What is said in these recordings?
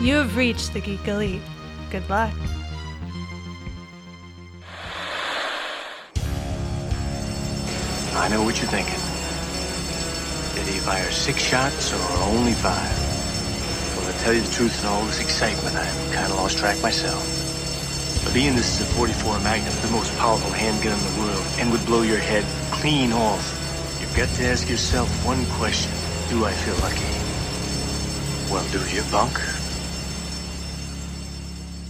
You have reached the Geek Elite. Good luck. I know what you're thinking. Did he fire six shots or only five? Well, to tell you the truth, in all this excitement, I've kind of lost track myself. But being this is a 44 Magnum, the most powerful handgun in the world, and would blow your head clean off, you've got to ask yourself one question. Do I feel lucky? Well, do you, punk?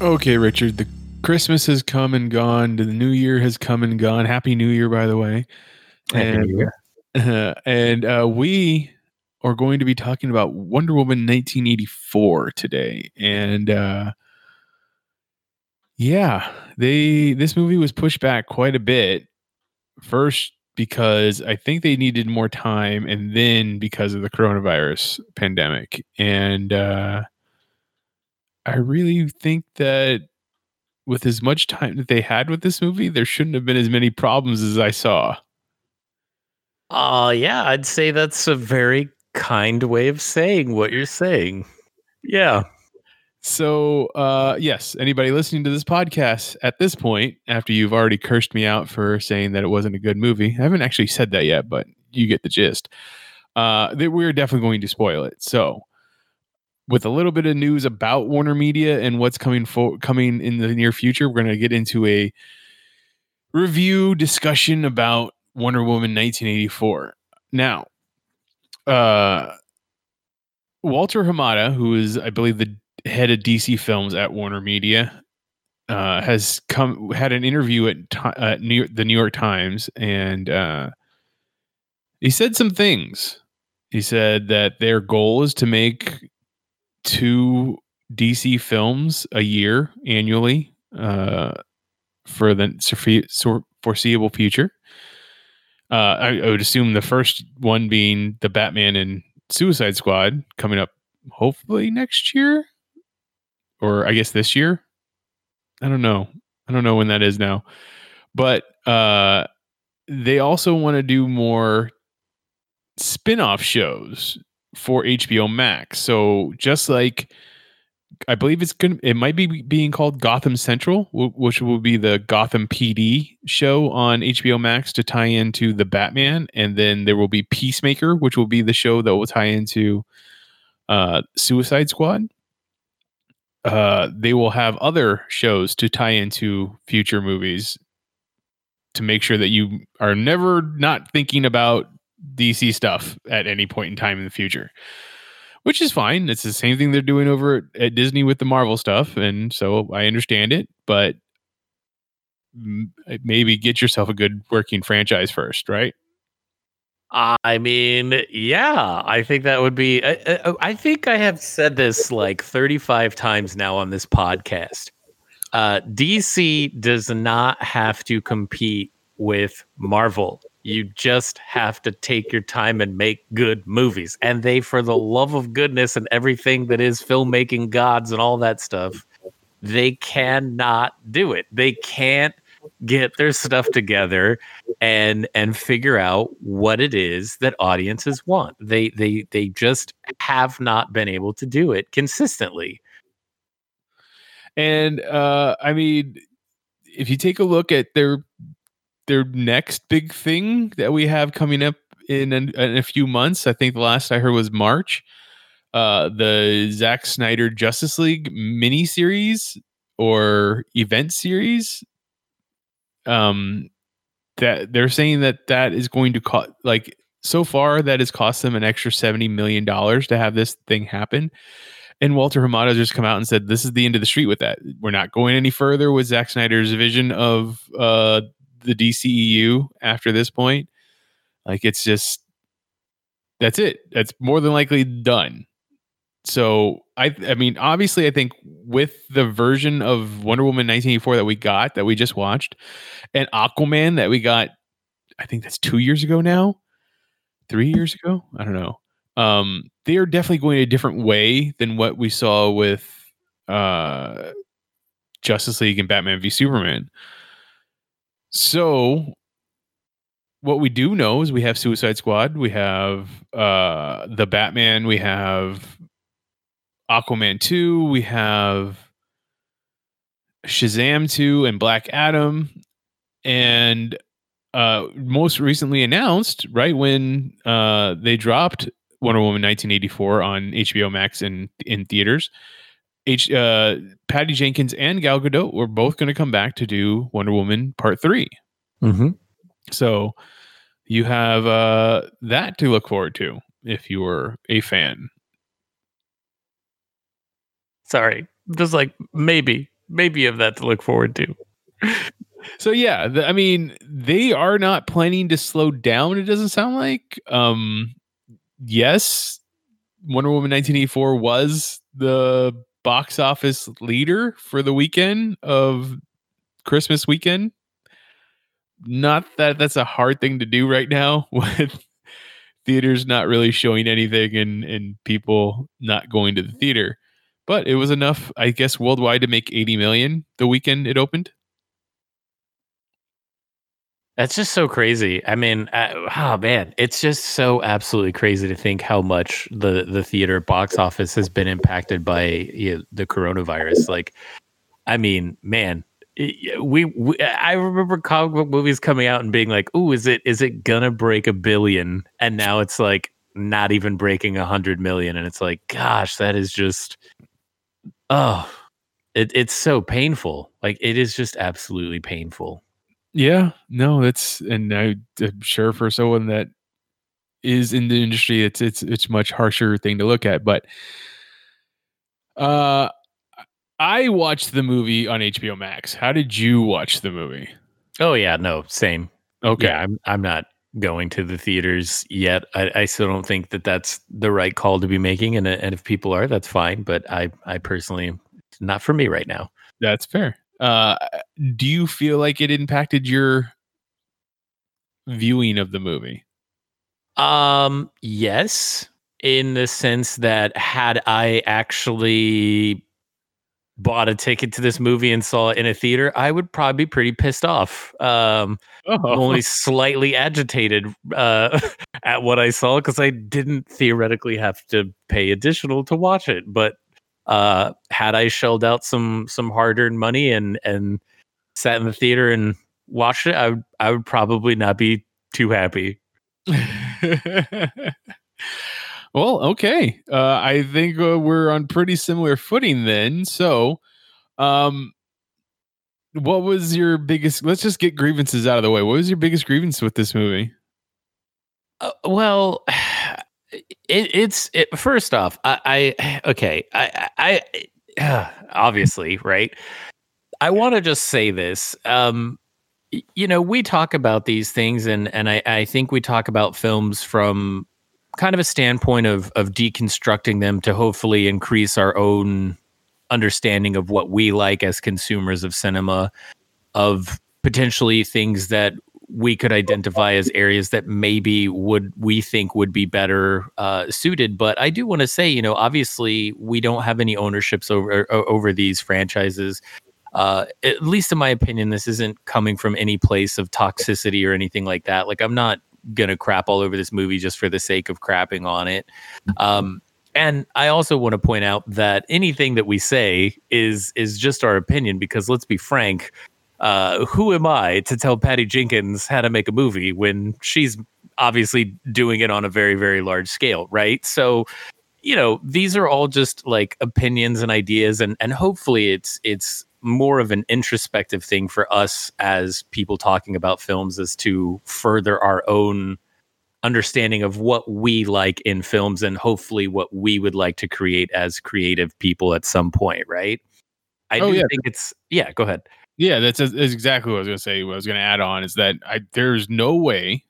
Okay, Richard, the Christmas has come and gone. The New Year has come and gone. Happy New Year, by the way. Happy and, New Year. uh, and uh, we are going to be talking about Wonder Woman 1984 today. And uh, yeah, they this movie was pushed back quite a bit. First because I think they needed more time, and then because of the coronavirus pandemic. And uh, I really think that with as much time that they had with this movie, there shouldn't have been as many problems as I saw. Uh yeah, I'd say that's a very kind way of saying what you're saying. Yeah. So, uh, yes, anybody listening to this podcast at this point, after you've already cursed me out for saying that it wasn't a good movie, I haven't actually said that yet, but you get the gist. Uh, that we're definitely going to spoil it. So, with a little bit of news about Warner Media and what's coming for coming in the near future, we're going to get into a review discussion about Wonder Woman 1984. Now, uh, Walter Hamada, who is, I believe, the head of DC Films at Warner Media, uh, has come had an interview at uh, New the New York Times, and uh, he said some things. He said that their goal is to make two DC films a year annually uh, for the foreseeable future. Uh, I, I would assume the first one being the Batman and Suicide Squad coming up hopefully next year, or I guess this year. I don't know. I don't know when that is now, but uh, they also want to do more spin-off shows for HBO Max. So just like I believe it's going to it might be being called Gotham Central, which will be the Gotham PD show on HBO Max to tie into the Batman and then there will be Peacemaker, which will be the show that will tie into uh Suicide Squad. Uh they will have other shows to tie into future movies to make sure that you are never not thinking about DC stuff at any point in time in the future, which is fine. It's the same thing they're doing over at, Disney with the Marvel stuff, and so I understand it. But maybe get yourself a good working franchise first, right? I mean, yeah, I think that would be. I, I, I think I have said this like 35 times now on this podcast. Uh, DC does not have to compete with Marvel. You just have to take your time and make good movies. And they, for the love of goodness and everything that is filmmaking gods and all that stuff, they cannot do it. They can't get their stuff together and and figure out what it is that audiences want. They they they just have not been able to do it consistently. And uh, I mean, if you take a look at their their next big thing that we have coming up in, an, in a few months, I think the last I heard was March. Uh, the Zack Snyder Justice League miniseries or event series. Um, that they're saying that that is going to cost like so far that has cost them an extra seventy million dollars to have this thing happen. And Walter Hamada just come out and said, "This is the end of the street with that. We're not going any further with Zack Snyder's vision of uh, the DCEU after this point. Like it's just that's it. That's more than likely done." So I, I mean, obviously, I think with the version of Wonder Woman 1984 that we got, that we just watched, and Aquaman that we got, I think that's two years ago now, three years ago. I don't know um, they are definitely going a different way than what we saw with uh, Justice League and Batman v Superman. So what we do know is we have Suicide Squad, we have uh the Batman, we have Aquaman 2, we have Shazam 2 and Black Adam and uh most recently announced right when uh they dropped Wonder Woman 1984 on HBO Max and in theaters H uh Patty Jenkins and Gal Gadot were both going to come back to do Wonder Woman Part 3. Mm-hmm. So you have uh that to look forward to if you were a fan. Sorry, just like maybe, maybe of that to look forward to. So yeah, I mean, they are not planning to slow down. It doesn't sound like. Um, yes, Wonder Woman 1984 was the box office leader for the weekend of Christmas weekend. Not that that's a hard thing to do right now with theaters not really showing anything and and people not going to the theater. But it was enough, I guess, worldwide to make 80 million the weekend it opened. That's just so crazy. I mean, uh, oh man, it's just so absolutely crazy to think how much the the theater box office has been impacted by you know, the coronavirus. Like, I mean, man, we, we I remember comic book movies coming out and being like, "Ooh, is it is it gonna break a billion? And now it's like not even breaking a hundred million, and it's like, gosh, that is just, oh, it, it's so painful. Like, it is just absolutely painful. Yeah, no, it's and I, I'm sure for someone that is in the industry, it's it's it's much harsher thing to look at. But uh, I watched the movie on HBO Max. How did you watch the movie? Oh yeah, no, same. Okay, Yeah, I'm I'm not going to the theaters yet. I, I still don't think that that's the right call to be making, and and if people are, that's fine. But I I personally, not for me right now. that's fair. Uh, do you feel like it impacted your viewing of the movie? Um, yes, in the sense that had I actually bought a ticket to this movie and saw it in a theater, I would probably be pretty pissed off. Um, I'm only slightly agitated uh, at what I saw because I didn't theoretically have to pay additional to watch it. But uh, had I shelled out some some hard earned money and and sat in the theater and watched it, I would I would probably not be too happy. well, okay. Uh, I think uh, we're on pretty similar footing then. So, um, what was your biggest? Let's just get grievances out of the way. What was your biggest grievance with this movie? Uh, well, it, it's it, first off, I, I okay, I, I, I obviously right. I want to just say this. Um, you know, we talk about these things, and and I, I think we talk about films from kind of a standpoint of of deconstructing them to hopefully increase our own understanding of what we like as consumers of cinema, of potentially things that we could identify as areas that maybe would we think would be better uh, suited. But I do want to say, you know, obviously we don't have any ownerships over over these franchises. Uh, at least in my opinion, this isn't coming from any place of toxicity or anything like that. Like I'm not gonna crap all over this movie just for the sake of crapping on it. Um, and I also want to point out that anything that we say is is just our opinion because let's be frank, uh, who am I to tell Patty Jenkins how to make a movie when she's obviously doing it on a very, very large scale, right? So, you know, these are all just like opinions and ideas, and and hopefully it's it's more of an introspective thing for us as people talking about films as to further our own understanding of what we like in films and hopefully what we would like to create as creative people at some point, right? I Oh, do yeah. think it's yeah, go ahead. Yeah, that's, that's exactly what I was going to say. What I was going to add on is that I there's no way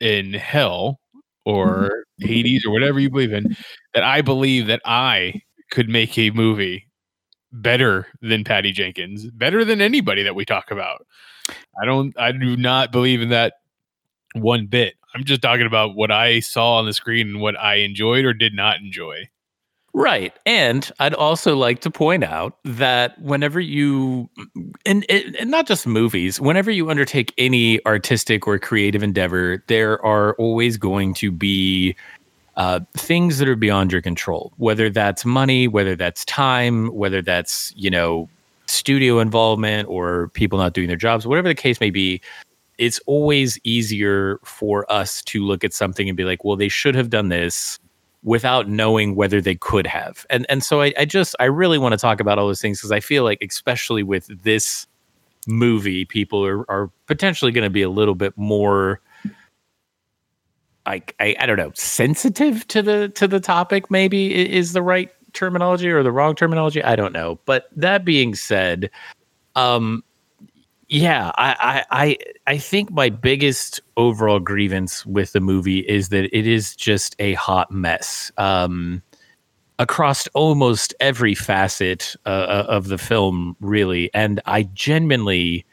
in hell or mm-hmm. Hades or whatever you believe in that I believe that I could make a movie better than Patty Jenkins, better than anybody that we talk about. I don't I do not believe in that one bit. I'm just talking about what I saw on the screen and what I enjoyed or did not enjoy. Right. And I'd also like to point out that whenever you, and, and not just movies, whenever you undertake any artistic or creative endeavor, there are always going to be uh, things that are beyond your control, whether that's money, whether that's time, whether that's, you know, studio involvement or people not doing their jobs, whatever the case may be. It's always easier for us to look at something and be like, well, they should have done this without knowing whether they could have. And and so I, I just I really want to talk about all those things because I feel like especially with this movie, people are, are potentially going to be a little bit more like I, I don't know sensitive to the to the topic maybe is the right terminology or the wrong terminology i don't know but that being said um yeah, I, I I think my biggest overall grievance with the movie is that it is just a hot mess um, across almost every facet uh, uh, of the film, really. And I genuinely,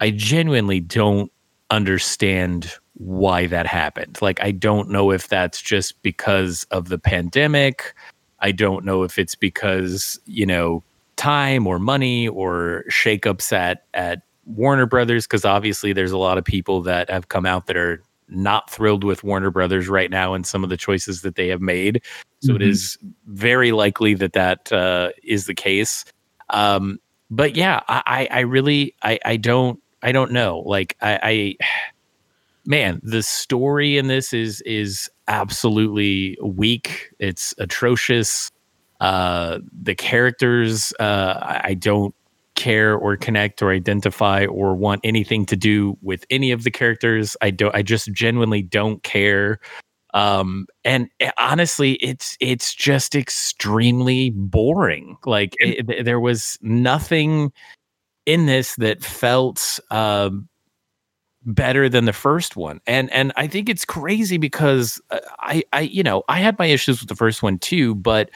I genuinely don't understand why that happened. Like, I don't know if that's just because of the pandemic. I don't know if it's because you know time or money or shakeups at at Warner Brothers because obviously there's a lot of people that have come out that are not thrilled with Warner Brothers right now and some of the choices that they have made. So mm-hmm. it is very likely that that uh, is the case. Um, but yeah, I, I really I, I don't I don't know. Like I, I man, the story in this is is absolutely weak. It's atrocious. Uh, the characters, uh, I don't care or connect or identify or want anything to do with any of the characters. I don't. I just genuinely don't care. Um, and eh, honestly, it's it's just extremely boring. Like it, there was nothing in this that felt um, better than the first one. And and i think it's crazy because uh, i i you know i had my issues with the first one too but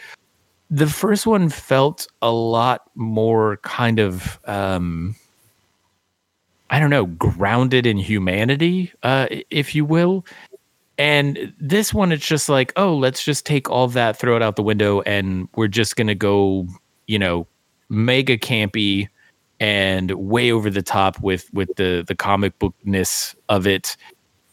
the first one felt a lot more kind of um i don't know grounded in humanity uh if you will. And this one it's just like oh let's just take all that throw it out the window and we're just gonna go you know mega campy and way over the top with with the the comic bookness of it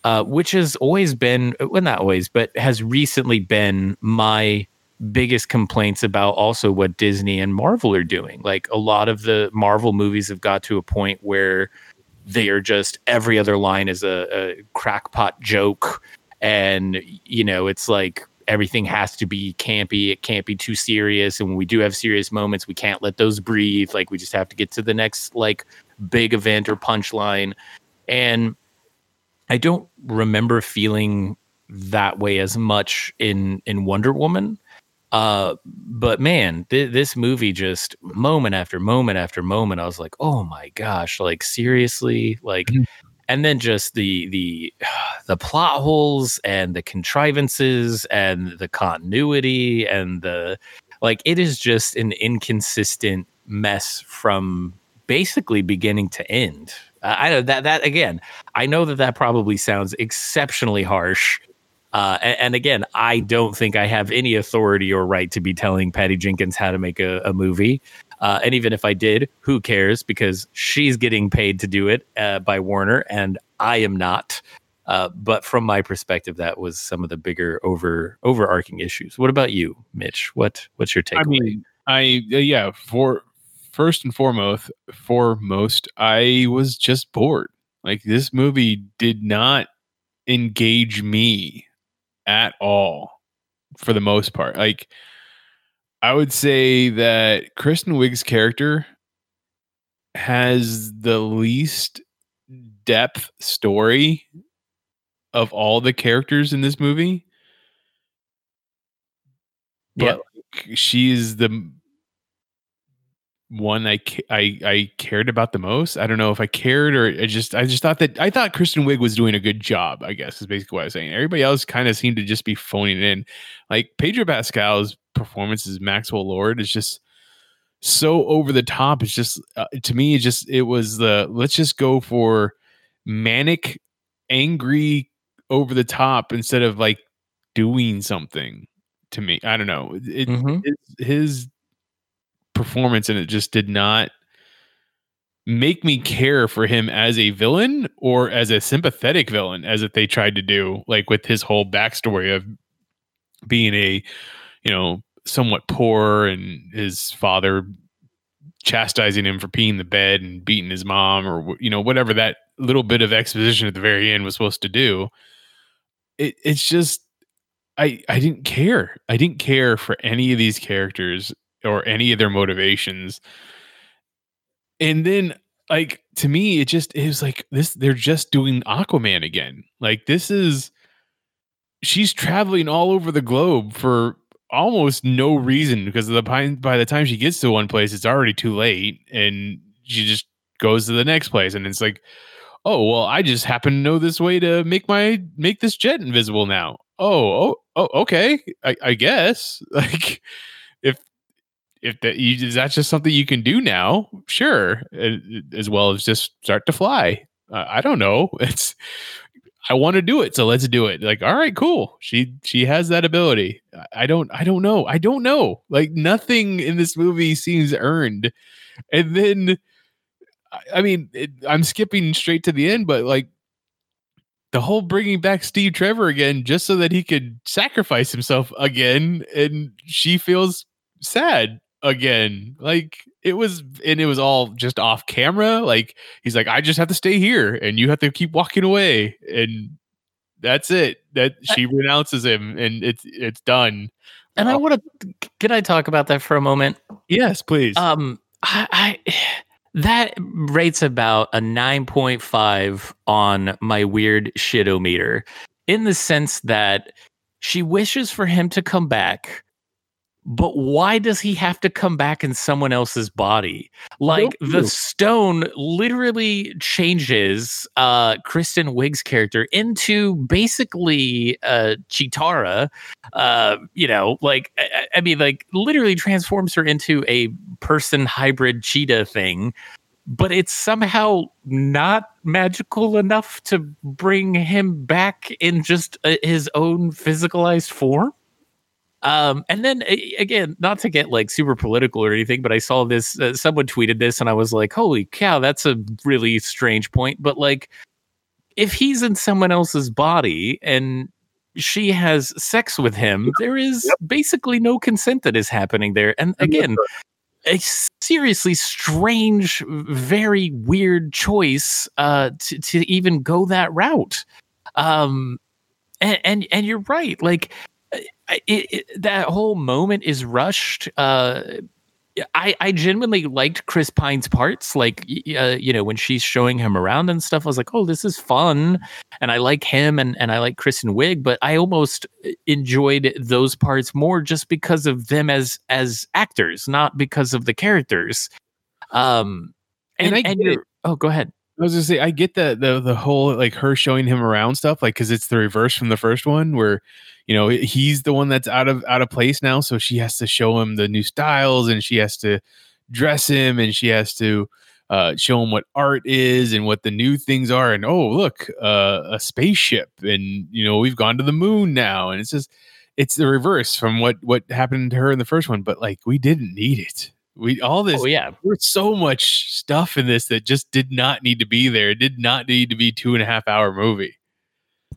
uh, which has always been well not always but has recently been my biggest complaints about also what Disney and Marvel are doing. Like a lot of the Marvel movies have got to a point where they are just every other line is a, a crackpot joke. And, you know, it's like everything has to be campy. It can't be too serious. And when we do have serious moments, we can't let those breathe. Like we just have to get to the next like big event or punchline. And I don't remember feeling that way as much in in Wonder Woman. Uh, but man, th- this movie just moment after moment after moment, I was like, oh my gosh, like seriously, like, mm-hmm. And then just the the the plot holes and the contrivances and the continuity and the like, it is just an inconsistent mess from basically beginning to end. I know that that again, I know that that probably sounds exceptionally harsh uh, and, and, again, I don't think I have any authority or right to be telling Patty Jenkins how to make a, a movie. Uh, and even if I did, who cares? Because she's getting paid to do it uh, by Warner, and I am not. Uh, but from my perspective, that was some of the bigger over overarching issues. What about you, Mitch? What what's your take? I mean, I uh, yeah. For first and foremost, foremost, I was just bored. Like this movie did not engage me at all for the most part. Like I would say that Kristen Wiig's character has the least depth story of all the characters in this movie. But yep. she's the one I, I I cared about the most. I don't know if I cared or I just I just thought that I thought Kristen Wiig was doing a good job. I guess is basically what I was saying. Everybody else kind of seemed to just be phoning it in. Like Pedro Pascal's performance as Maxwell Lord is just so over the top. It's just uh, to me, it just it was the let's just go for manic, angry, over the top instead of like doing something to me. I don't know. It, Mhm. his, his performance and it just did not make me care for him as a villain or as a sympathetic villain as if they tried to do like with his whole backstory of being a you know somewhat poor and his father chastising him for peeing the bed and beating his mom or you know whatever that little bit of exposition at the very end was supposed to do. It, it's just i i didn't care. I didn't care for any of these characters or any of their motivations. And then like to me it just was like this they're just doing aquaman again. Like this is she's traveling all over the globe for almost no reason because the by the time she gets to one place it's already too late and she just goes to the next place. And it's like oh well i just happen to know this way to make my make this jet invisible now. Oh oh, oh okay I, I guess. Like if that you, is that just something you can do now? Sure as well as just start to fly. Uh, i don't know. It's i want to do it so let's do it. Like all right cool. She she has that ability. I- don't i don't know. I don't know. Like nothing in this movie seems earned. And then I- i mean it, i'm skipping straight to the end but like the whole bringing back Steve Trevor again just so that he could sacrifice himself again and she feels sad again like it was and it was all just off camera like he's like I just have to stay here and you have to keep walking away and that's it that she renounces him and it's it's done And I want to. Can I talk about that for a moment? yes please Um, I, I that rates about a nine point five on my weird shitometer, in the sense that she wishes for him to come back. But why does he have to come back in someone else's body? Like the stone literally changes uh Kristen Wiig's character into basically uh Cheetara. Uh, you know, like I, I- I mean, like literally transforms her into a person hybrid cheetah thing, but it's somehow not magical enough to bring him back in just uh, his own physicalized form. Um, and then again, not to get like super political or anything, but I saw this. Uh, someone tweeted this, and I was like, "Holy cow, that's a really strange point." But like, if he's in someone else's body and she has sex with him, there is basically no consent that is happening there. And again, a seriously strange, very weird choice uh, to to even go that route. Um, and and, and you're right, like. I- It, it, that whole moment is rushed. Uh, I, I genuinely liked Chris Pine's parts, like uh, you know when she's showing him around and stuff. I was like, oh, this is fun, and I like him and and I like Kristen Wiig, but I almost uh, enjoyed those parts more just because of them as as actors, not because of the characters. Um, And and I and, oh, go ahead. I was gonna say I get the the the whole like her showing him around stuff like because it's the reverse from the first one where you know he's the one that's out of out of place now so she has to show him the new styles and she has to dress him and she has to uh, show him what art is and what the new things are and oh look uh, a spaceship and you know we've gone to the moon now and it's just it's the reverse from what what happened to her in the first one but like we didn't need it we all this Oh yeah, there's so much stuff in this that just did not need to be there. It did not need to be two and a half hour movie.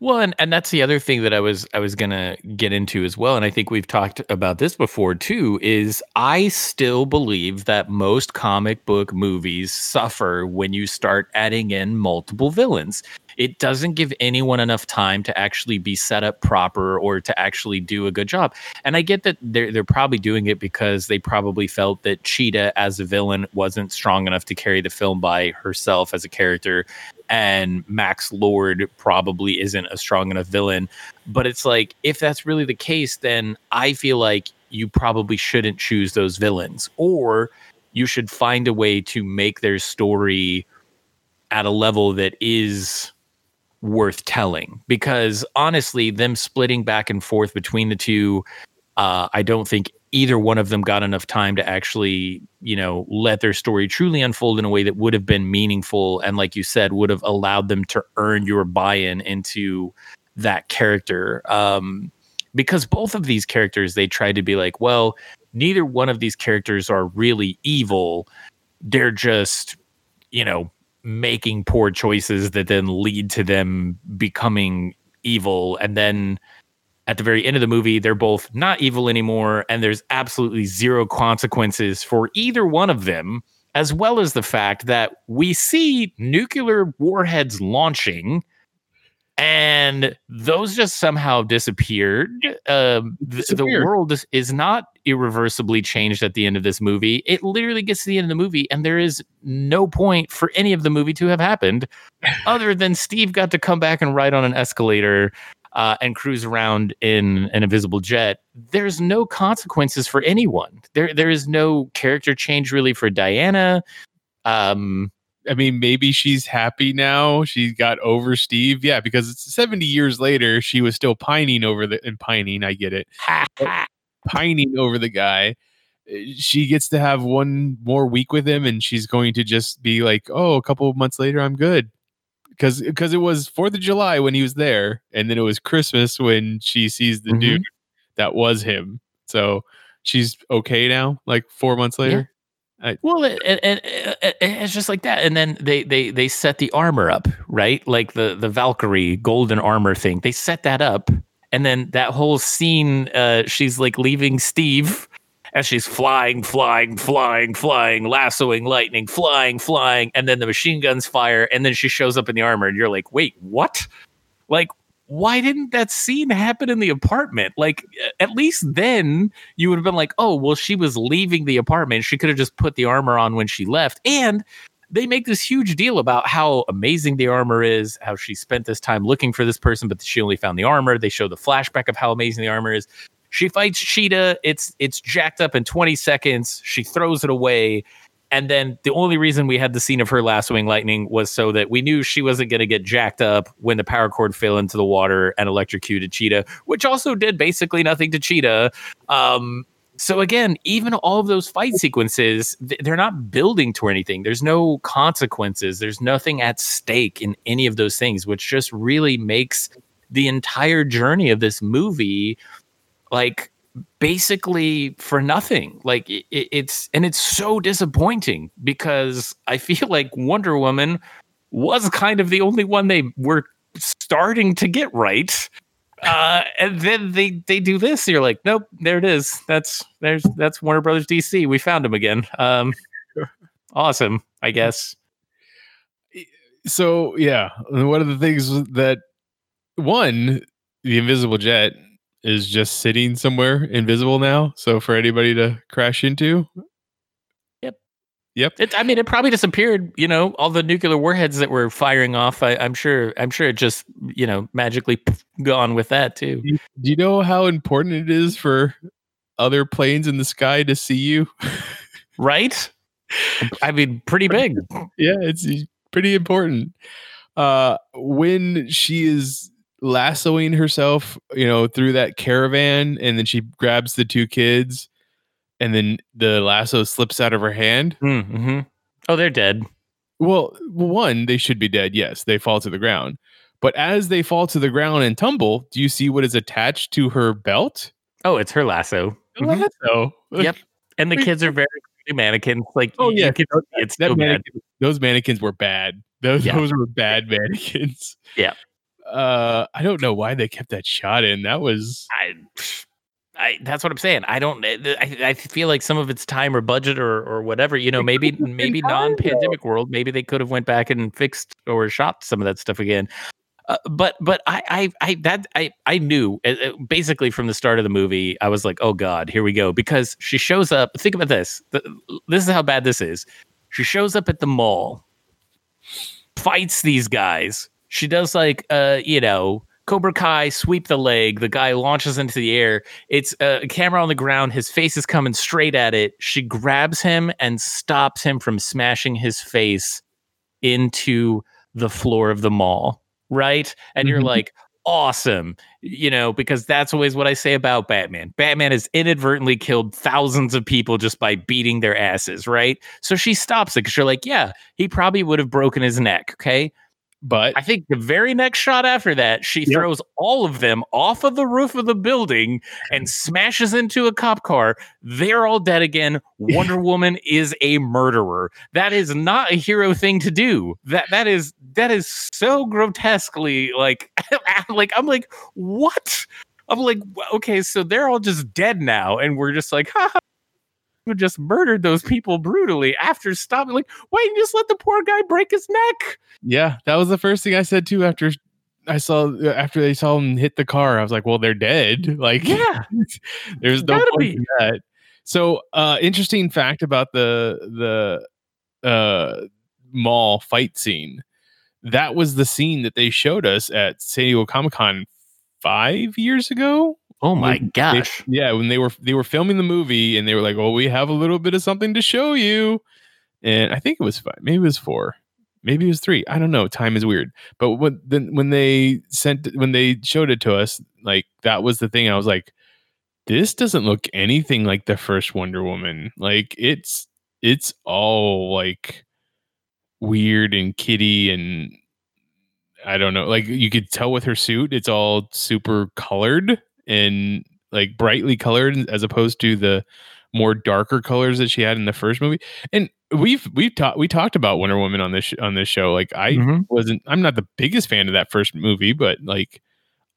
Well, and, and that's the other thing that I was I was gonna get into as well, and I think we've talked about this before too. Is I still believe that most comic book movies suffer when you start adding in multiple villains. It doesn't give anyone enough time to actually be set up proper or to actually do a good job. And I get that they're they're probably doing it because they probably felt that Cheetah as a villain wasn't strong enough to carry the film by herself as a character and Max Lord probably isn't a strong enough villain. But it's like, if that's really the case, then I feel like you probably shouldn't choose those villains, or you should find a way to make their story at a level that is worth telling. Because honestly, them splitting back and forth between the two, uh, I don't think either one of them got enough time to actually, you know, let their story truly unfold in a way that would have been meaningful and, like you said, would have allowed them to earn your buy-in into that character. Um, because both of these characters they tried to be like, well, neither one of these characters are really evil. They're just, you know, making poor choices that then lead to them becoming evil. And then at the very end of the movie they're both not evil anymore and there's absolutely zero consequences for either one of them as well as the fact that we see nuclear warheads launching and those just somehow disappeared. Um, th- the world is, is not irreversibly changed at the end of this movie. It literally gets to the end of the movie, and there is no point for any of the movie to have happened, other than Steve got to come back and ride on an escalator uh, and cruise around in an invisible jet. There's no consequences for anyone. There, there is no character change really for Diana. Um, I mean, maybe she's happy now. She got over Steve. Yeah, because it's 70 years later, she was still pining over the and pining, I get it. Pining over the guy. Uh, She gets to have one more week with him and she's going to just be like, "Oh, a couple of months later I'm good." Cuz cuz it was 4th of July when he was there and then it was Christmas when she sees the Mhm. dude that was him. So she's okay now like 4 months later. Well, it, it, it- it's just like that, and then they they they set the armor up, right? Like the the Valkyrie golden armor thing. They set that up, and then that whole scene, uh, she's like leaving Steve as she's flying, flying, flying, flying, lassoing lightning, flying, flying, and then the machine guns fire, and then she shows up in the armor, and you're like, wait, what? Like, why didn't that scene happen in the apartment? Like, at least then you would have been like, oh, well, she was leaving the apartment. She could have just put the armor on when she left. And they make this huge deal about how amazing the armor is, how she spent this time looking for this person, but she only found the armor. They show the flashback of how amazing the armor is. She fights Cheetah. It's it's jacked up in 20 seconds. She throws it away. And then the only reason we had the scene of her lassoing lightning was so that we knew she wasn't going to get jacked up when the power cord fell into the water and electrocuted Cheetah, which also did basically nothing to Cheetah. Um, so again, even all of those fight sequences, they're not building to anything. There's no consequences. There's nothing at stake in any of those things, which just really makes the entire journey of this movie like basically for nothing. Like it, it- it's and it's so disappointing because I feel like Wonder Woman was kind of the only one they were starting to get right. Uh, and then they they do this. You're like, nope, there it is. That's there's that's Warner Brothers DC. We found him again. Um, awesome, I guess. so yeah one of the things that one the invisible jet is just sitting somewhere invisible now so for anybody to crash into Yep. Yep. It, I mean, it probably disappeared. You know, all the nuclear warheads that were firing off. I, I'm sure. I'm sure it just you know magically gone with that too. do you, do you know how important it is for other planes in the sky to see you Right? I mean, pretty big. yeah it's pretty important uh when she is lassoing herself you know through that caravan and then she grabs the two kids and then the lasso slips out of her hand Mm-hmm. Oh, they're dead. Well, one, they should be dead. Yes, they fall to the ground. But as they fall to the ground and tumble, do you see what is attached to her belt? Oh, it's her lasso. Mhm. So, Yep. And the kids are very mannequins. Like, Oh, yeah. can it's that so bad. mannequin, those mannequins were bad. Those Yeah. those were bad mannequins. Yeah. Uh, I don't know why they kept that shot in. That was I, I, that's what I'm saying. I don't. I, I feel like some of it's time or budget or or whatever. You know, maybe maybe non-pandemic world. Maybe they could have went back and fixed or shot some of that stuff again. Uh, but but I I I that I I knew uh, basically from the start of the movie. I was like, oh god, here we go. Because she shows up. Think about this. Th- This is how bad this is. She shows up at the mall, fights these guys. She does like uh you know Cobra Kai sweep the leg. The guy launches into the air. It's a camera on the ground. His face is coming straight at it. She grabs him and stops him from smashing his face into the floor of the mall. Right. And you're Mhm. like, awesome. You know, because that's always what I say about Batman. Batman has inadvertently killed thousands of people just by beating their asses. Right. So she stops it because you're like, yeah, he probably would have broken his neck. Okay. But I think the very next shot after that, she Yep. throws all of them off of the roof of the building and smashes into a cop car. They're all dead again. Wonder Woman is a murderer. That is not a hero thing to do. That that is that is so grotesquely like like I'm like what? I'm like okay, so they're all just dead now, and we're just like ha. Just murdered those people brutally after stopping. Like, why didn't you just let the poor guy break his neck? yeah, that was the first thing I said too. After I saw after they saw him hit the car, I was like, well, they're dead. Like, Yeah. there's no point in that. So, uh, interesting fact about the the uh mall fight scene. That was the scene that they showed us at San Diego Comic Con five years ago. Oh my they- gosh. yeah, when they were they were filming the movie and they were like, "Oh, we have a little bit of something to show you," and I think it was five, maybe it was four, maybe it was three. I don't know. Time is weird. But when then when they sent when they showed it to us, like that was the thing. I was like, "This doesn't look anything like the first Wonder Woman. Like it's it's all like weird and kitty and." I don't know. Like you could tell with her suit, it's all super colored and like brightly colored as opposed to the more darker colors that she had in the first movie. And we've we've talked we talked about Wonder Woman on this sh- on this show. Like I Mhm. wasn't I'm not the biggest fan of that first movie, but like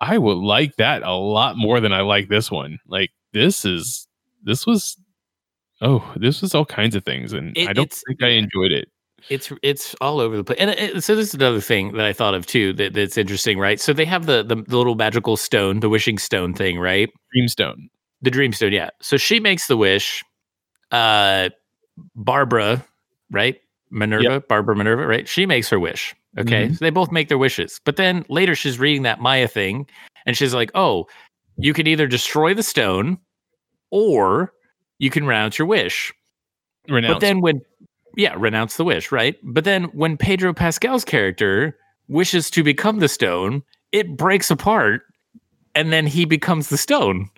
I would like that a lot more than I like this one. Like this is this was oh, this was all kinds of things and It- I don't think I enjoyed it. It's it's all over the place, and it, so this is another thing that I thought of too that, that's interesting, right? So they have the, the the little magical stone, the wishing stone thing, right? Dreamstone. The dreamstone, yeah. So she makes the wish. Uh, Barbara, right? Minerva, Barbara Minerva, right? She makes her wish. Okay, Mhm. so they both make their wishes, but then later she's reading that Maya thing, and she's like, "Oh, you can either destroy the stone, or you can renounce your wish." Renounced. But then when yeah, renounce the wish, right? But then when Pedro Pascal's character wishes to become the stone, it breaks apart and then he becomes the stone.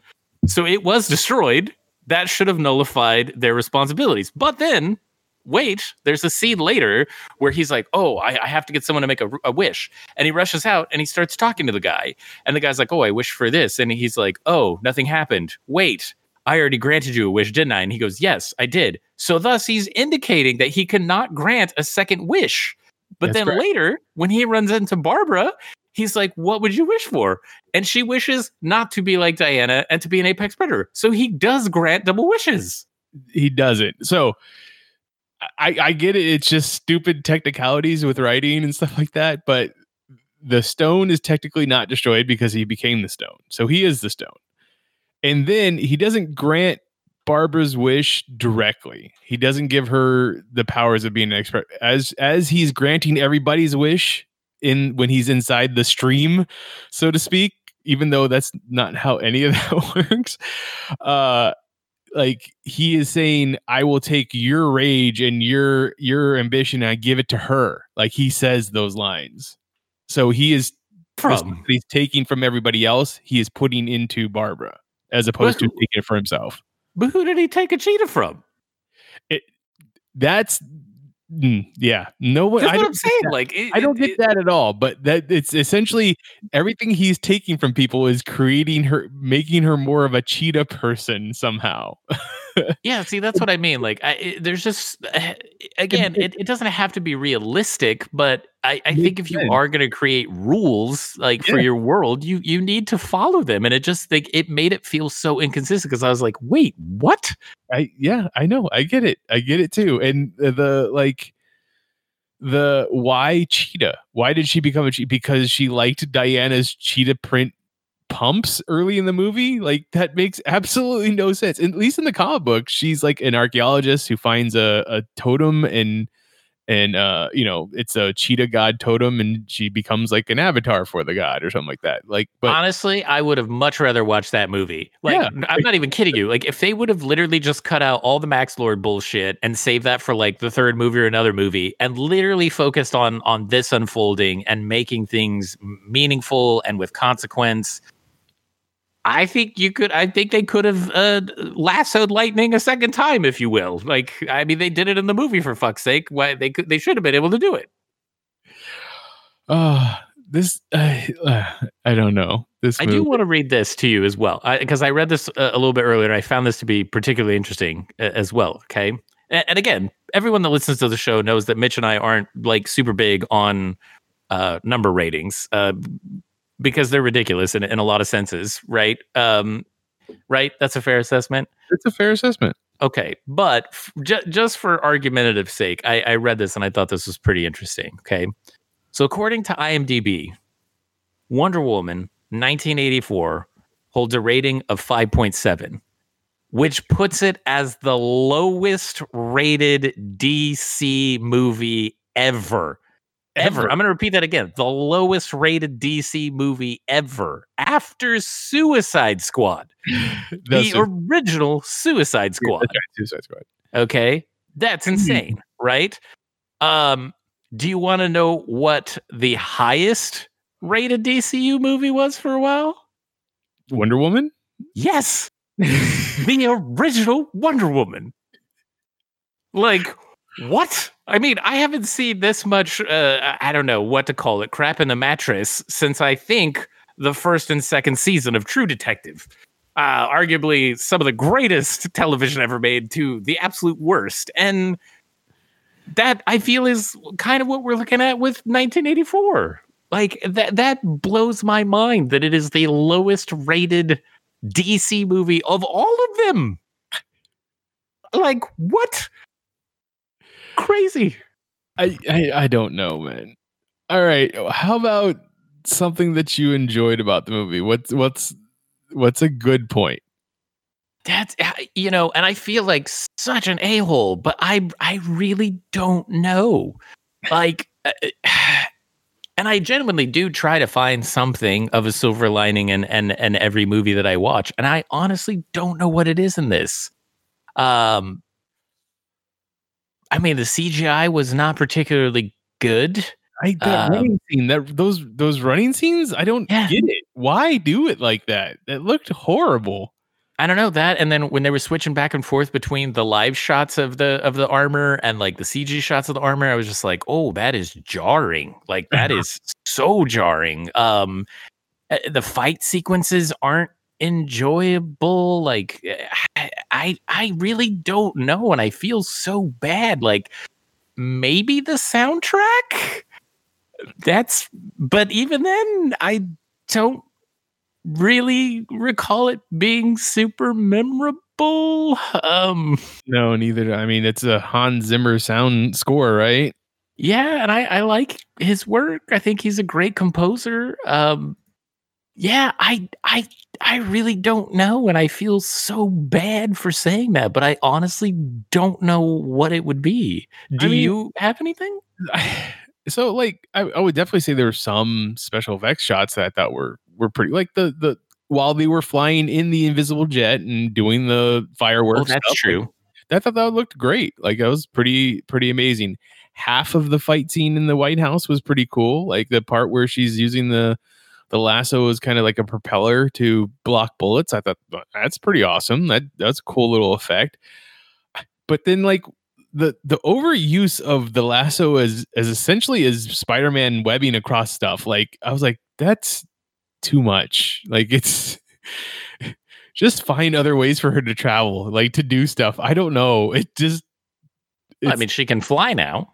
So it was destroyed. That should have nullified their responsibilities. But then wait, there's a scene later where he's like, "Oh, I, I have to get someone to make a, a wish," and he rushes out and he starts talking to the guy, and the guy's like, "Oh, I wish for this," and he's like, "Oh, nothing happened. Wait, I already granted you a wish, didn't I?" And he goes, "Yes, I did." So thus, he's indicating that he cannot grant a second wish. But That's then correct. later, when he runs into Barbara, he's like, "What would you wish for?" And she wishes not to be like Diana and to be an apex predator. So he does grant double wishes. he doesn't. So I, I get it. It's just stupid technicalities with writing and stuff like that. But the stone is technically not destroyed because he became the stone. So he is the stone. And then he doesn't grant Barbara's wish directly. He doesn't give her the powers of being an expert. As as he's granting everybody's wish in when he's inside the stream, so to speak. Even though that's not how any of that works, uh, like he is saying i will take your rage and your your ambition and i give it to her. Like he says those lines. So he is From. he's taking from everybody else. He is putting into barbara as opposed to taking it for himself but who did he take a cheetah from? that's mm, yeah no one That's I what don't I'm saying. Like, it, I don't it- get that at all, but that it's essentially everything he's taking from people is creating her, making her more of a cheetah person somehow. Yeah, see, that's what I mean. Like, I, it, there's just eh, again, it, it doesn't have to be realistic, but I, I think if you are going to create rules like for your world, you you need to follow them. And it just like it made it feel so inconsistent because I was like, wait, what? I yeah, I know. I get it. I get it too. And the like the why cheetah? Why did she become a cheetah? Because she liked Diana's cheetah print pumps early in the movie? Like that makes absolutely no sense. At least in the comic book, she's like an archaeologist who finds a, a totem and and uh you know it's a cheetah god totem and she becomes like an avatar for the god or something like that like but Honestly, I would have much rather watched that movie. Like, Yeah. I'm not even kidding you. Like, if they would have literally just cut out all the Max Lord bullshit and save that for like the third movie or another movie, and literally focused on on this unfolding and making things meaningful and with consequence, I think you could. I think they could have uh, lassoed lightning a second time, if you will. Like, I mean, they did it in the movie for fuck's sake. Why they could? They should have been able to do it. Uh, this uh, uh, I don't know. This I movie, do want to read this to you as well, because I, read this uh, a little bit earlier and I found this to be particularly interesting uh, as well. Okay. And, and again, everyone that listens to the show knows that Mitch and I aren't like super big on uh, number ratings uh, because they're ridiculous in, in a lot of senses, right? Um, right? That's a fair assessment. it's a fair assessment. Okay, but f- ju- just for argumentative sake, I, I read this and I thought this was pretty interesting. Okay, so according to IMDb, Wonder Woman 1984 holds a rating of 5.7, which puts it as the lowest rated DC movie ever. Ever. Ever. I'm going to repeat that again. The lowest rated DC movie ever after Suicide Squad, the original Suicide Squad. Right, Suicide Squad. Okay. That's insane, right? Um, do you want to know what the highest rated DCU movie was for a while? Wonder Woman. Yes. the original Wonder Woman. Like, what? I mean, I haven't seen this much, uh, I don't know what to call it, crap in the mattress since I think the first and second season of True Detective. Uh, arguably some of the greatest television ever made to the absolute worst. And that I feel is kind of what we're looking at with 1984. Like that that blows my mind that it is the lowest rated DC movie of all of them. Like what? Crazy. I, I I don't know, man. All right, how about something that you enjoyed about the movie? What's what's what's a good point? That's uh, you know, and I feel like such an a hole, but I I really don't know. Like, uh, and I genuinely do try to find something of a silver lining in and and every movie that I watch, and I honestly don't know what it is in this. Um, I mean, the CGI was not particularly good. I that Um, running scene, that those those running scenes, I don't Yeah. get it. Why do it like that? It looked horrible. I don't know that. And then when they were switching back and forth between the live shots of the of the armor and like the CG shots of the armor, I was just like, oh, that is jarring. Like that is so jarring. Um, uh, the fight sequences aren't enjoyable. Like I, I I really don't know, and I feel so bad. Like maybe the soundtrack. That's but even then, I don't really recall it being super memorable. Um, No, neither. I mean, it's a Hans Zimmer sound score, right? yeah, and I, I like his work. I think he's a great composer. Um, yeah, I I I really don't know, and I feel so bad for saying that, but I honestly don't know what it would be. Do mean- you have anything? so like I, I would definitely say there were some special effects shots that I thought were were pretty like the the while they were flying in the invisible jet and doing the oh, fireworks. Oh, that's stuff, like, true. I thought that looked great. Like that was pretty pretty amazing. Half of the fight scene in the White House was pretty cool. Like the part where she's using the the lasso is kind of like a propeller to block bullets. I thought that's pretty awesome. That that's a cool little effect. But then like the the overuse of the lasso as as essentially as Spider-Man webbing across stuff. Like I was like, that's too much. Like it's just find other ways for her to travel, like to do stuff. I don't know. It just I mean, she can fly now,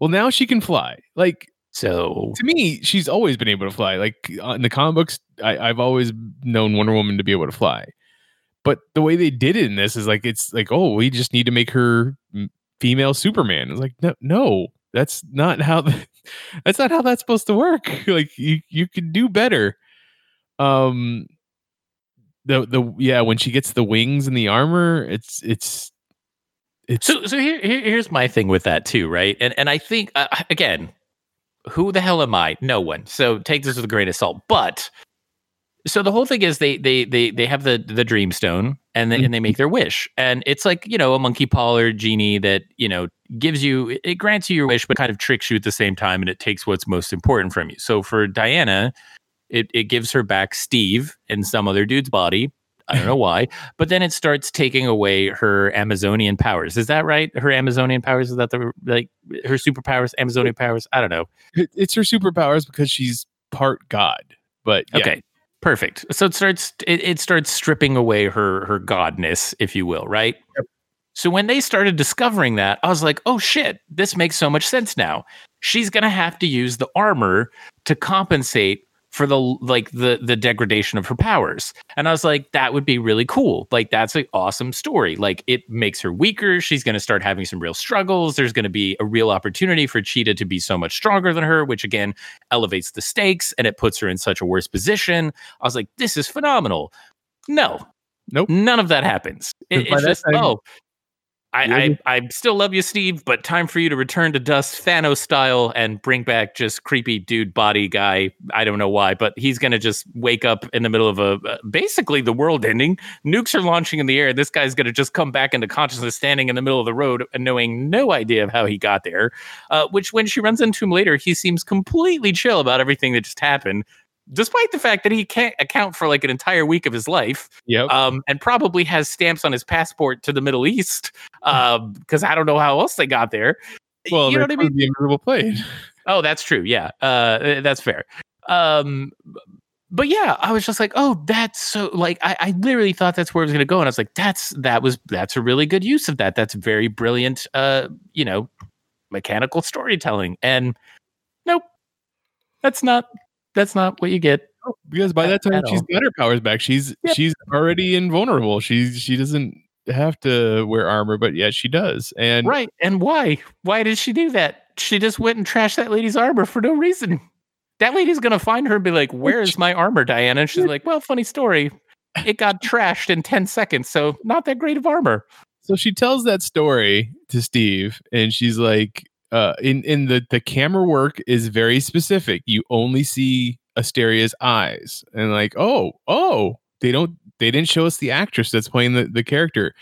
well now she can fly. Like so to me, she's always been able to fly. Like uh, in the comic books, I, I've always known Wonder Woman to be able to fly. But the way they did it in this is like it's like, oh, we just need to make her female Superman. It's like, no, no, that's not how th- that's not how that's supposed to work. like you you can do better. Um the the yeah, when she gets the wings and the armor, it's it's it's So, so here, here, here's my thing with that too, right? And and I think uh, again, who the hell am I? No one. So take this with a grain of salt. But so the whole thing is they they they they have the the dream stone and they, and they make mm-hmm. their wish, and it's like you know a monkey paw or genie that you know gives you it grants you your wish, but kind of tricks you at the same time, and it takes what's most important from you. So for Diana, it it gives her back Steve in some other dude's body. I don't know why. But then it starts taking away her Amazonian powers. Is that right? Her Amazonian powers is that the like her superpowers, Amazonian powers? I don't know. It's her superpowers because she's part god. But yeah, Okay. Perfect. So it starts it, it starts stripping away her her godness, if you will, right? So when they started discovering that, I was like, "Oh shit, this makes so much sense now. She's going to have to use the armor to compensate for the like the the degradation of her powers." And I was like, "That would be really cool. Like that's an awesome story. Like it makes her weaker. She's going to start having some real struggles. There's going to be a real opportunity for Cheetah to be so much stronger than her, which again elevates the stakes and it puts her in such a worse position. I was like, this is phenomenal. No, Nope. none of that happens. It- it's just, time- oh, I, I, I still love you, Steve, but time for you to return to dust Thanos style and bring back just creepy dude body guy. I don't know why, but he's going to just wake up in the middle of a uh, basically the world ending. Nukes are launching in the air. This guy's going to just come back into consciousness standing in the middle of the road and knowing no idea of how he got there. Uh, which, when she runs into him later, he seems completely chill about everything that just happened. Despite the fact that he can't account for like an entire week of his life, Yep. um, and probably has stamps on his passport to the Middle East Um because I don't know how else they got there. well, you know what I mean? The invisible plane. Oh, that's true. Yeah, uh, that's fair. Um, but yeah, I was just like, oh, that's so like I, I literally thought that's where it was going to go, and I was like, that's that was that's a really good use of that. That's very brilliant. Uh, you know, mechanical storytelling, and nope, that's not that's not what you get. Oh, because by that time she's all. got her powers back. She's Yep. she's already invulnerable. She's she doesn't have to wear armor, but yeah, she does. And Right. And why? Why did she do that? She just went and trashed that lady's armor for no reason. That lady's going to find her and be like, Where is my armor, Diana? And she's like, Well, funny story. It got trashed in 10 seconds. So, not that great of armor. so she tells that story to Steve, and she's like, uh, in in the the camera work is very specific. You only see Asteria's eyes, and like, oh, oh, they don't they didn't show us the actress that's playing the the character.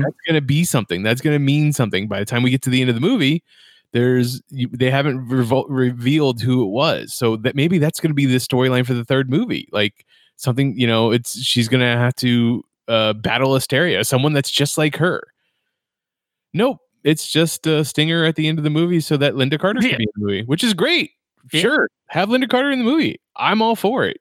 that's going to be something. That's going to mean something. By the time we get to the end of the movie, there's they haven't revol- revealed who it was. So that maybe that's going to be the storyline for the third movie. Like something, you know, it's she's going to have to uh, battle Asteria, someone that's just like her. Nope, it's just a Stinger at the end of the movie, so that Lynda Carter Yeah. can be in the movie, which is great. Yeah. Sure, have Lynda Carter in the movie. I'm all for it.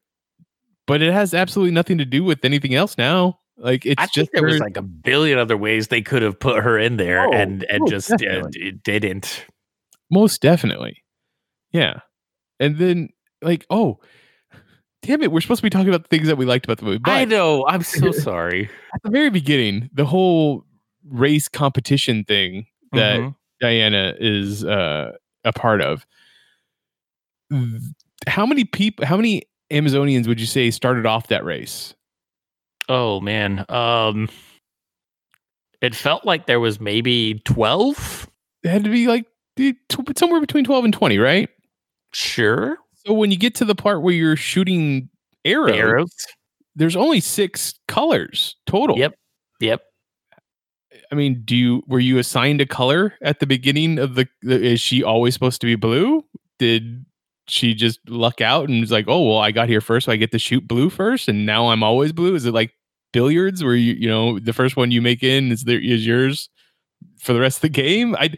But it has absolutely nothing to do with anything else now. Like it's I just there was like a billion other ways they could have put her in there Oh, and, and oh, just uh, d- didn't. Most definitely. Yeah. And then like, oh, damn it, we're supposed to be talking about the things that we liked about the movie. I know. I'm so sorry. at the very beginning, the whole race competition thing that Mhm. Diana is uh, a part of. How many people how many Amazonians would you say started off that race? Oh, man. Um, it felt like there was maybe 12. It had to be like somewhere between 12 and 20, right? Sure. So when you get to the part where you're shooting arrows, Arrows. there's only six colors total. Yep. Yep. I mean, do you were you assigned a color at the beginning of the, is she always supposed to be blue? Did she just luck out and was like, "Oh, well, I got here first, so I get to shoot blue first and now I'm always blue?" Is it like billiards where you you know, the first one you make in is there is yours for the rest of the game? I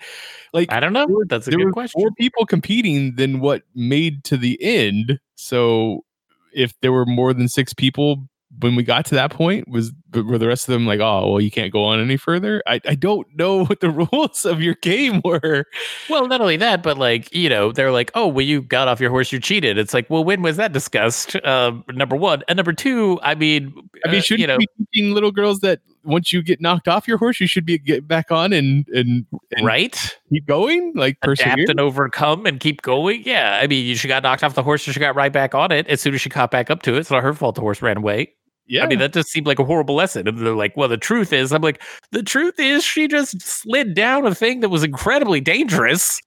like I don't know. That's a there good were question. more people competing than what made to the end. So if there were more than six people when we got to that point, was were the rest of them like, oh well, you can't go on any further? I, I don't know what the rules of your game were. Well, not only that, but like, you know, they're like, oh, well, you got off your horse, you cheated. It's like, well, when was that discussed? Um, number one. And number two, I mean, I mean, uh, shouldn't you know, be little girls that once you get knocked off your horse, you should be get back on and and, and right? keep going, like persevere. Adapt and overcome and keep going. Yeah. I mean, she got knocked off the horse and she got right back on it as soon as she caught back up to it. It's not her fault the horse ran away. Yeah, I mean, that just seemed like a horrible lesson. And they're like, well, the truth is, I'm like, the truth is, she just slid down a thing that was incredibly dangerous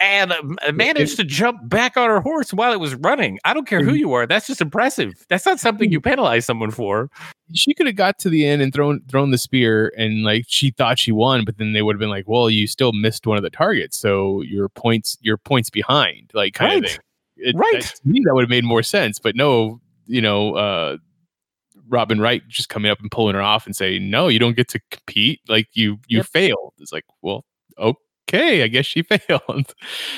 and uh, managed to jump back on her horse while it was running. I don't care who you are. That's just impressive. That's not something you penalize someone for. she could have got to the end and thrown thrown the spear and like she thought she won but then they would have been like well you still missed one of the targets so your points your points behind like kind Right. of thing It- Right. that- to me that would have made more sense but no you know uh Robin Wright just coming up and pulling her off and saying, "No, you don't get to compete. Like you you Yep. failed." It's like, well, okay, I guess she failed.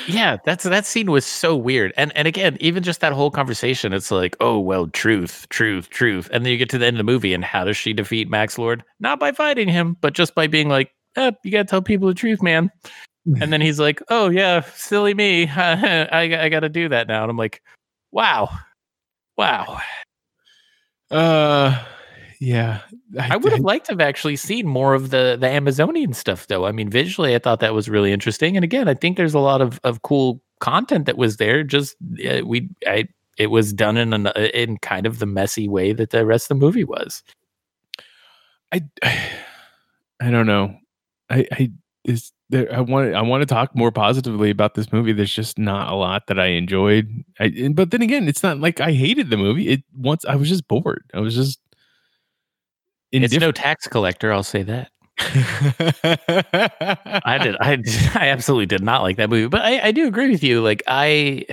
Yeah, that's that scene was so weird. And and again, even just that whole conversation, it's like, oh well, truth, truth, truth. And then you get to the end of the movie, and how does she defeat Max Lord? Not by fighting him, but just by being like, eh, you gotta tell people the truth, man. And then he's like, oh yeah, silly me. I I gotta do that now. And I'm like, wow. Wow. Uh, yeah, I would have liked to have actually seen more of the the Amazonian stuff, though. I mean, visually, I thought that was really interesting. And again, I think there's a lot of of cool content that was there. Just uh, we, I, it was done in an, in kind of the messy way that the rest of the movie was. I, I don't know. I, I is there. I want. I want to talk more positively about this movie. There's just not a lot that I enjoyed. I, but then again, it's not like I hated the movie. It once I was just bored. I was just. It's no tax collector, I'll say that. I did. I I absolutely did not like that movie, but I, I do agree with you. Like I,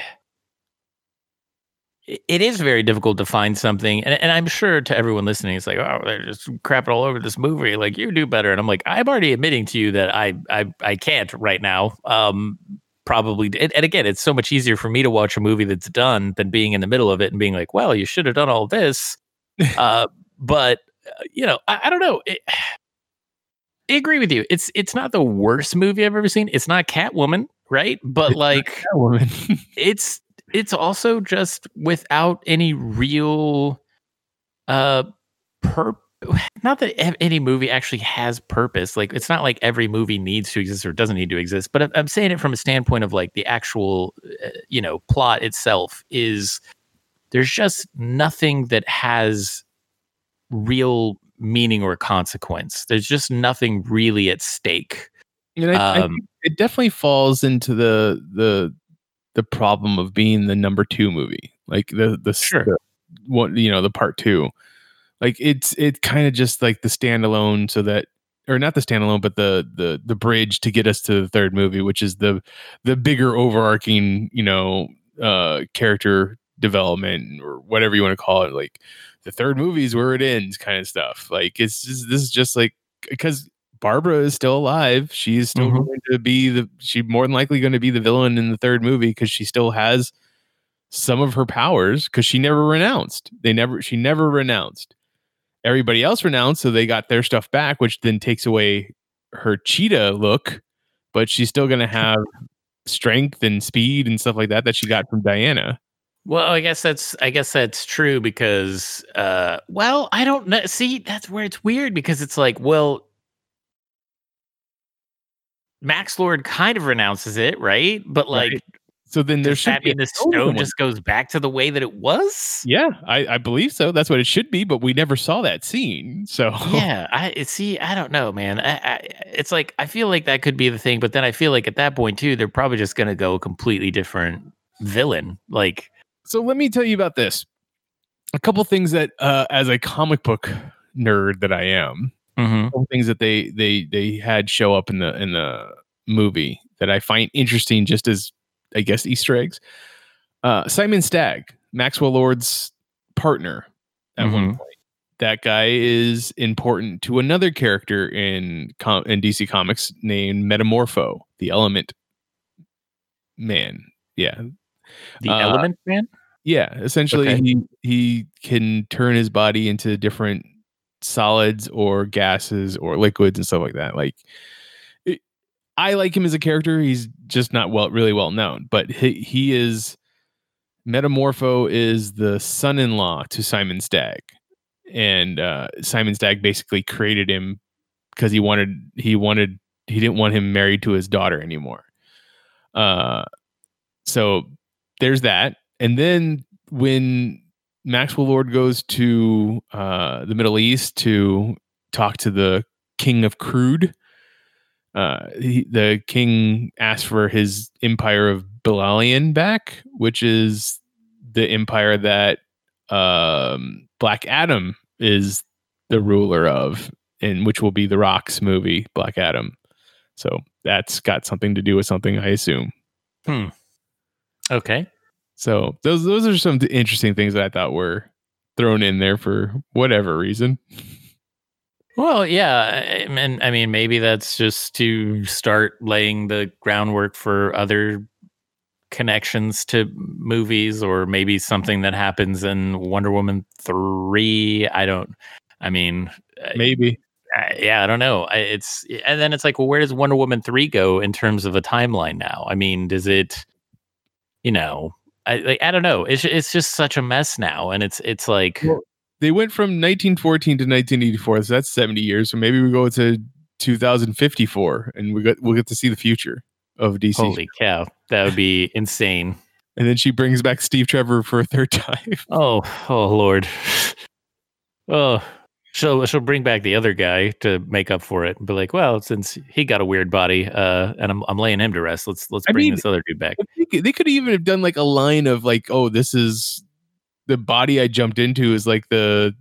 it- is very difficult to find something, and, and I'm sure to everyone listening, it's like, oh, they're just crapping all over this movie. Like you do better, and I'm like, I'm already admitting to you that I I I can't right now. Um, probably, and, and again, it's so much easier for me to watch a movie that's done than being in the middle of it and being like, well, you should have done all this. uh, but uh, you know, I, I don't know. It, I agree with you. It's it's not the worst movie I've ever seen. It's not Catwoman, right? But It's like woman. it's it's also just without any real uh not that any movie actually has purpose like it's not like every movie needs to exist or doesn't need to exist but I'm- saying it from a standpoint of like the actual uh, you know plot itself is there's just nothing that has real meaning or consequence. There's just nothing really at stake. And I, I Um, it definitely falls into the the the problem of being the number two movie, like the the, Sure. one you know the part two. Like it's it kind of just like the standalone, so that or not the standalone, but the the the bridge to get us to the third movie, which is the the bigger overarching you know uh character development or whatever you want to call it. Like the third movie is where it ends, kind of stuff. Like it's just, this is just like because Barbara is still alive. She's still Mhm. going to be the she more than likely going to be the villain in the third movie because she still has some of her powers because she never renounced. They never she never renounced. Everybody else renounced, so they got their stuff back, which then takes away her cheetah look, but she's still gonna have strength and speed and stuff like that that she got from Diana. Well, I guess that's I guess that's true because uh well, I don't know. See, that's where it's weird because it's like, well, Max Lord kind of renounces it, right? But like Right. So then there should that be mean the stone just goes back to the way that it was? Yeah, I, I believe so. That's what it should be, but we never saw that scene. So yeah, I see. I don't know, man. I, I, it's like I feel like that could be the thing, but then I feel like at that point too, they're probably just gonna go a completely different villain. Like, so let me tell you about this. A couple things that, uh, as a comic book nerd that I am, mhm. things that they they they had show up in the in the movie that I find interesting, just as I guess Easter eggs. Uh, Simon Stagg, Maxwell Lord's partner at one Mhm. point. That guy is important to another character in com- in DC Comics named Metamorpho, the Element Man. Yeah, the Uh, Element Man. yeah, essentially Okay. he he can turn his body into different solids or gases or liquids and stuff like that. Like it, I like him as a character. He's just not well really well known, but he he is Metamorpho is the son-in-law to Simon Stagg. And uh Simon Stagg basically created him because he wanted he wanted he didn't want him married to his daughter anymore. Uh so there's that. And then when Maxwell Lord goes to uh, the Middle East to talk to the King of Crude, uh, he, the king asks for his empire of Bilalian back, which is the empire that um, Black Adam is the ruler of, and which will be the Rock's movie, Black Adam. So that's got something to do with something, I assume. Hmm. Okay. So those those are some interesting things that I thought were thrown in there for whatever reason. Well, yeah, and I mean maybe that's just to start laying the groundwork for other connections to movies or maybe something that happens in Wonder Woman 3. I don't I mean maybe yeah, I don't know. It's and then it's like, well, where does Wonder Woman 3 go in terms of a timeline now? I mean, does it you know, I like, I don't know. It's it's just such a mess now and it's it's like well, they went from 1914 to 1984, so that's 70 years. So maybe we go to 2054 and we got we'll get to see the future of DC. Holy cow, that would be insane. And then she brings back Steve Trevor for a third time. Oh, oh Lord. Oh, she'll she'll bring back the other guy to make up for it. And be like, well, since he got a weird body, uh, and I'm I'm laying him to rest. Let's let's bring I mean, this other dude back. They they could even have done like a line of like, oh, this is the body I jumped into is like the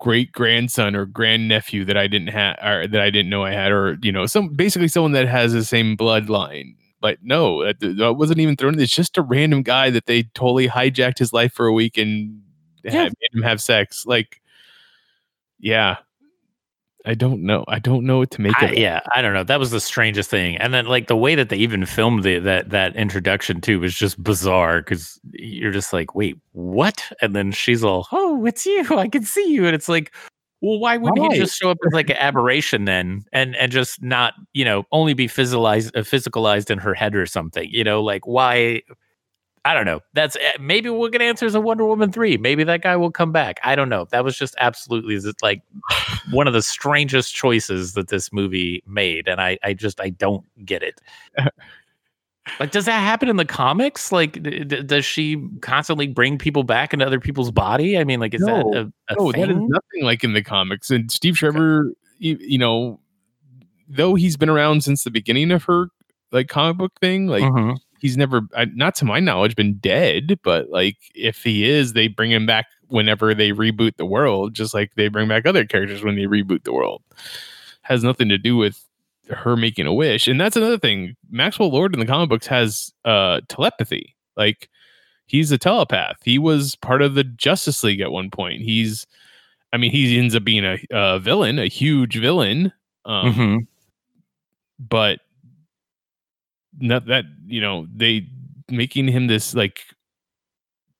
great grandson or grandnephew that I didn't have or that I didn't know I had, or you know, some basically someone that has the same bloodline. But no, that, that wasn't even thrown. It's just a random guy that they totally hijacked his life for a week and yeah. had, made him have sex. Like, yeah, I don't know. I don't know what to make of it. Yeah, I don't know. That was the strangest thing. And then like the way that they even filmed the, that that introduction too was just bizarre because you're just like, wait, what? And then she's all, oh, it's you. I can see you. And it's like, well, why wouldn't right. he just show up as like an aberration then, and and just not, you know, only be physicalized, uh, physicalized in her head or something? You know, like why? I don't know. That's eh, maybe we'll get answers in Wonder Woman 3. Maybe that guy will come back. I don't know. That was just absolutely like one of the strangest choices that this movie made. And I, I just, I don't get it. like, does that happen in the comics? Like, d- does she constantly bring people back into other people's body? I mean, like, is no, that a, a no, thing? that is nothing like in the comics. And Steve Trevor, okay. you, you know, though he's been around since the beginning of her like comic book thing, like, mm-hmm he's never not to my knowledge been dead but like if he is they bring him back whenever they reboot the world just like they bring back other characters when they reboot the world. Has nothing to do with her making a wish and that's another thing. Maxwell lord in the comic books has uh telepathy. Like he's a telepath. He was part of the justice league at one point. He's i mean he ends up being a, a villain a huge villain um, mm-hmm. but not that you know they making him this like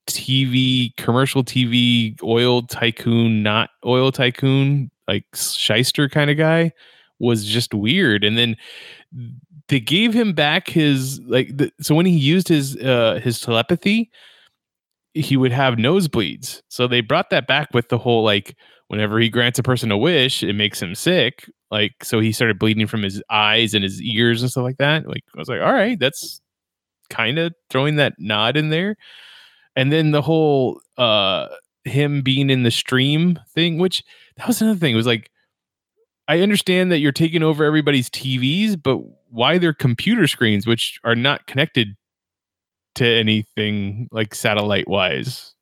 TV commercial TV oil tycoon, not oil tycoon, like shyster kind of guy was just weird. And then they gave him back his like the, so when he used his uh his telepathy, he would have nosebleeds. So they brought that back with the whole like whenever he grants a person a wish, it makes him sick. Like, so he started bleeding from his eyes and his ears and stuff like that. Like, I was like, all right, that's kind of throwing that nod in there. And then the whole uh him being in the stream thing, which that was another thing. It was like, I understand that you're taking over everybody's TVs, but why their computer screens, which are not connected to anything like satellite wise?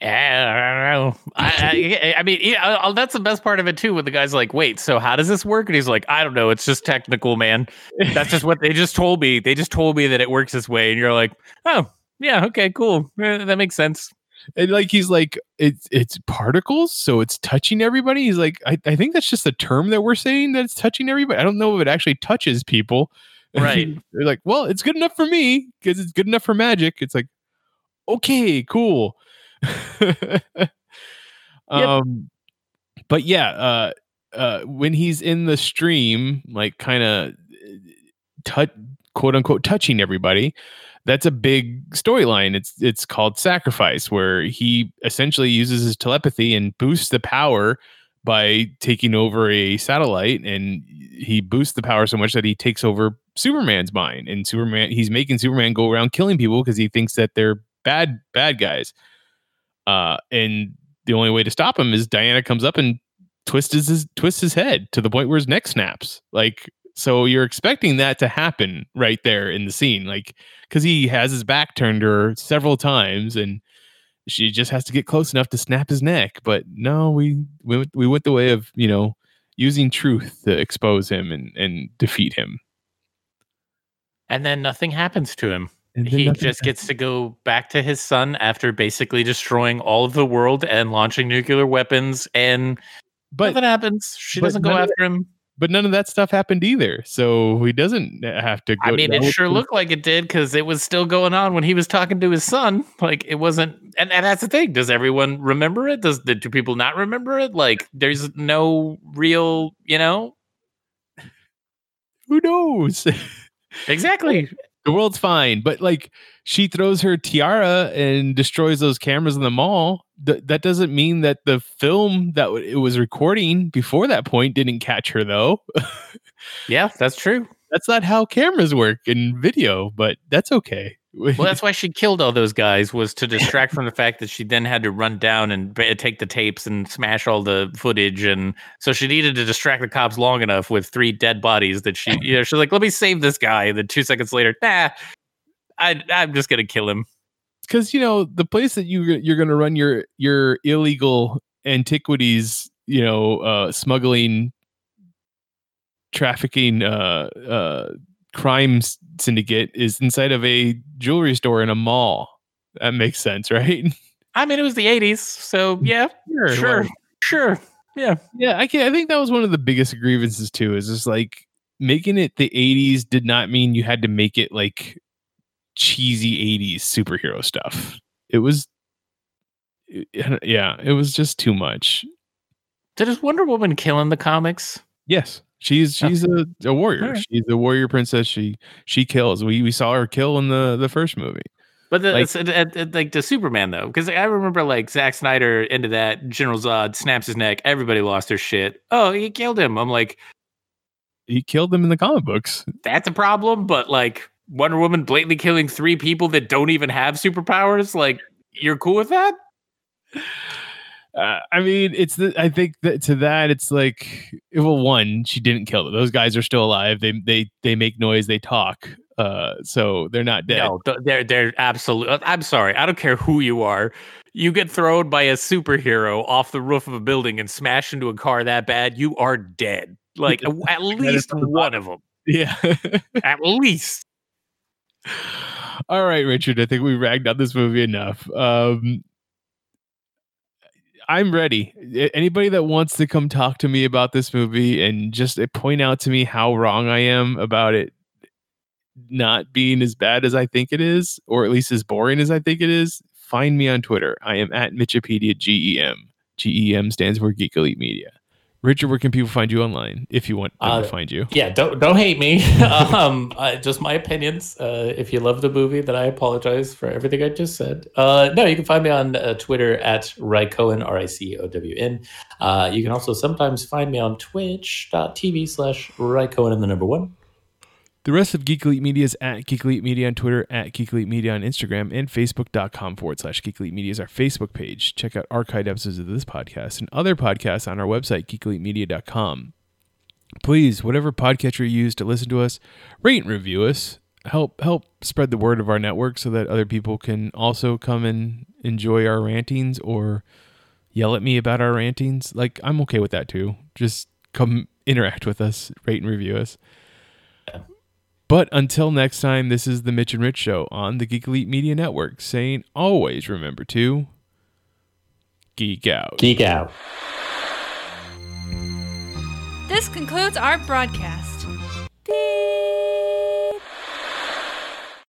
I don't know. I, I, mean, yeah, that's the best part of it too. When the guy's like, "Wait, so how does this work?" and he's like, "I don't know. It's just technical, man. That's just what they just told me. They just told me that it works this way." And you're like, "Oh, yeah, okay, cool. Eh, that makes sense." And like he's like, it's it's particles, so it's touching everybody. He's like, I, I think that's just a term that we're saying that it's touching everybody. I don't know if it actually touches people. Right. They're like, well, it's good enough for me because it's good enough for magic. It's like, okay, cool um, but yeah, uh, uh, when he's in the stream, like kind of touch, quote unquote, touching everybody, that's a big storyline. It's it's called Sacrifice, where he essentially uses his telepathy and boosts the power by taking over a satellite, and he boosts the power so much that he takes over Superman's mind, and Superman he's making Superman go around killing people because he thinks that they're bad bad guys. Uh, and the only way to stop him is Diana comes up and twists his twists his head to the point where his neck snaps. Like so you're expecting that to happen right there in the scene, like because he has his back turned to her several times, and she just has to get close enough to snap his neck. But no, we we we went the way of you know using truth to expose him and and defeat him. And then nothing happens to him he just happened. gets to go back to his son after basically destroying all of the world and launching nuclear weapons and but nothing happens. She doesn't go after him. but none of that stuff happened either. So he doesn't uh, have to go. I mean, that it sure looked like it did because it was still going on when he was talking to his son. Like it wasn't, and, and that's the thing. Does everyone remember it? Does do people not remember it? Like there's no real, you know, Who knows? exactly. The world's fine, but like she throws her tiara and destroys those cameras in the mall. Th- that doesn't mean that the film that w- it was recording before that point didn't catch her, though. Yeah, that's true. that's not how cameras work in video, but that's okay. Well, that's why she killed all those guys was to distract from the fact that she then had to run down and take the tapes and smash all the footage, and so she needed to distract the cops long enough with three dead bodies that she, you know, she's like, "Let me save this guy," and then two seconds later, nah, I, I'm just gonna kill him. because you know the place that you you're to run your your illegal antiquities, you know, uh, smuggling, trafficking, uh, uh, crime syndicate is inside of a jewelry store in a mall. That makes sense, right? I mean, it was the '80s, so yeah, Sure, sure, well, sure, yeah. yeah, I can. I think that was one of the biggest grievances too. Is just like making it the '80s did not mean you had to make it like cheesy '80s superhero stuff. It was, yeah, it was just too much. Did his Wonder Woman kill in the comics? Yes, she's she's a, a warrior. Alright. She's a warrior princess. She she kills. We we saw her kill in the the first movie. But the, Like- it- it- like the Superman though, because I remember like Zack Snyder into that General Zod snaps his neck, everybody lost their shit. Oh, he killed him. I'm like, He killed them in the comic books. that's a problem. But like Wonder Woman blatantly killing three people that don't even have superpowers, like you're cool with that? Uh, I mean, it's the. I think that to that, it's like, well, one, she didn't kill them. Those guys are still alive. They they they make noise. They talk. Uh, so they're not dead. No, they're they're absolute. I'm sorry, I don't care who you are. You get thrown by a superhero off the roof of a building and smash into a car that bad, you are dead. Like at least one of them. Yeah. At least. All right, Richard. I think we ragged on this movie enough. Um, I'm ready. Anybody that wants to come talk to me about this movie and just uh, point out to me how wrong I am about it not being as bad as I think it is, or at least as boring as I think it is, find me on Twitter. I am at Mitchipedia GEM. GEM stands for Geek Elite Media. Richard, where can people find you online if you want them Uh, to find you? Yeah, don't don't hate me. um, uh, just my opinions. Uh, if you love the movie, then I apologize for everything I just said. Uh, no, you can find me on uh, Twitter at Rycohen, R I C O W N. Uh, you can also sometimes find me on twitch.tv slash Rycohen and the number one. The rest of Geek Media is at Geek Media on Twitter, at Geek Media on Instagram, and Facebook.com forward slash Geek Media is our Facebook page. Check out archived episodes of this podcast and other podcasts on our website, geekelitemedia.com. Please, whatever podcatcher you use to listen to us, rate and review us. Help help spread the word of our network so that other people can also come and enjoy our rantings or yell at me about our rantings. Like I'm okay with that too. Just come interact with us, rate and review us. But until next time, this is the Mitch and Rich Show on the Geek Elite Media Network saying always remember to geek out. Geek out. This concludes our broadcast.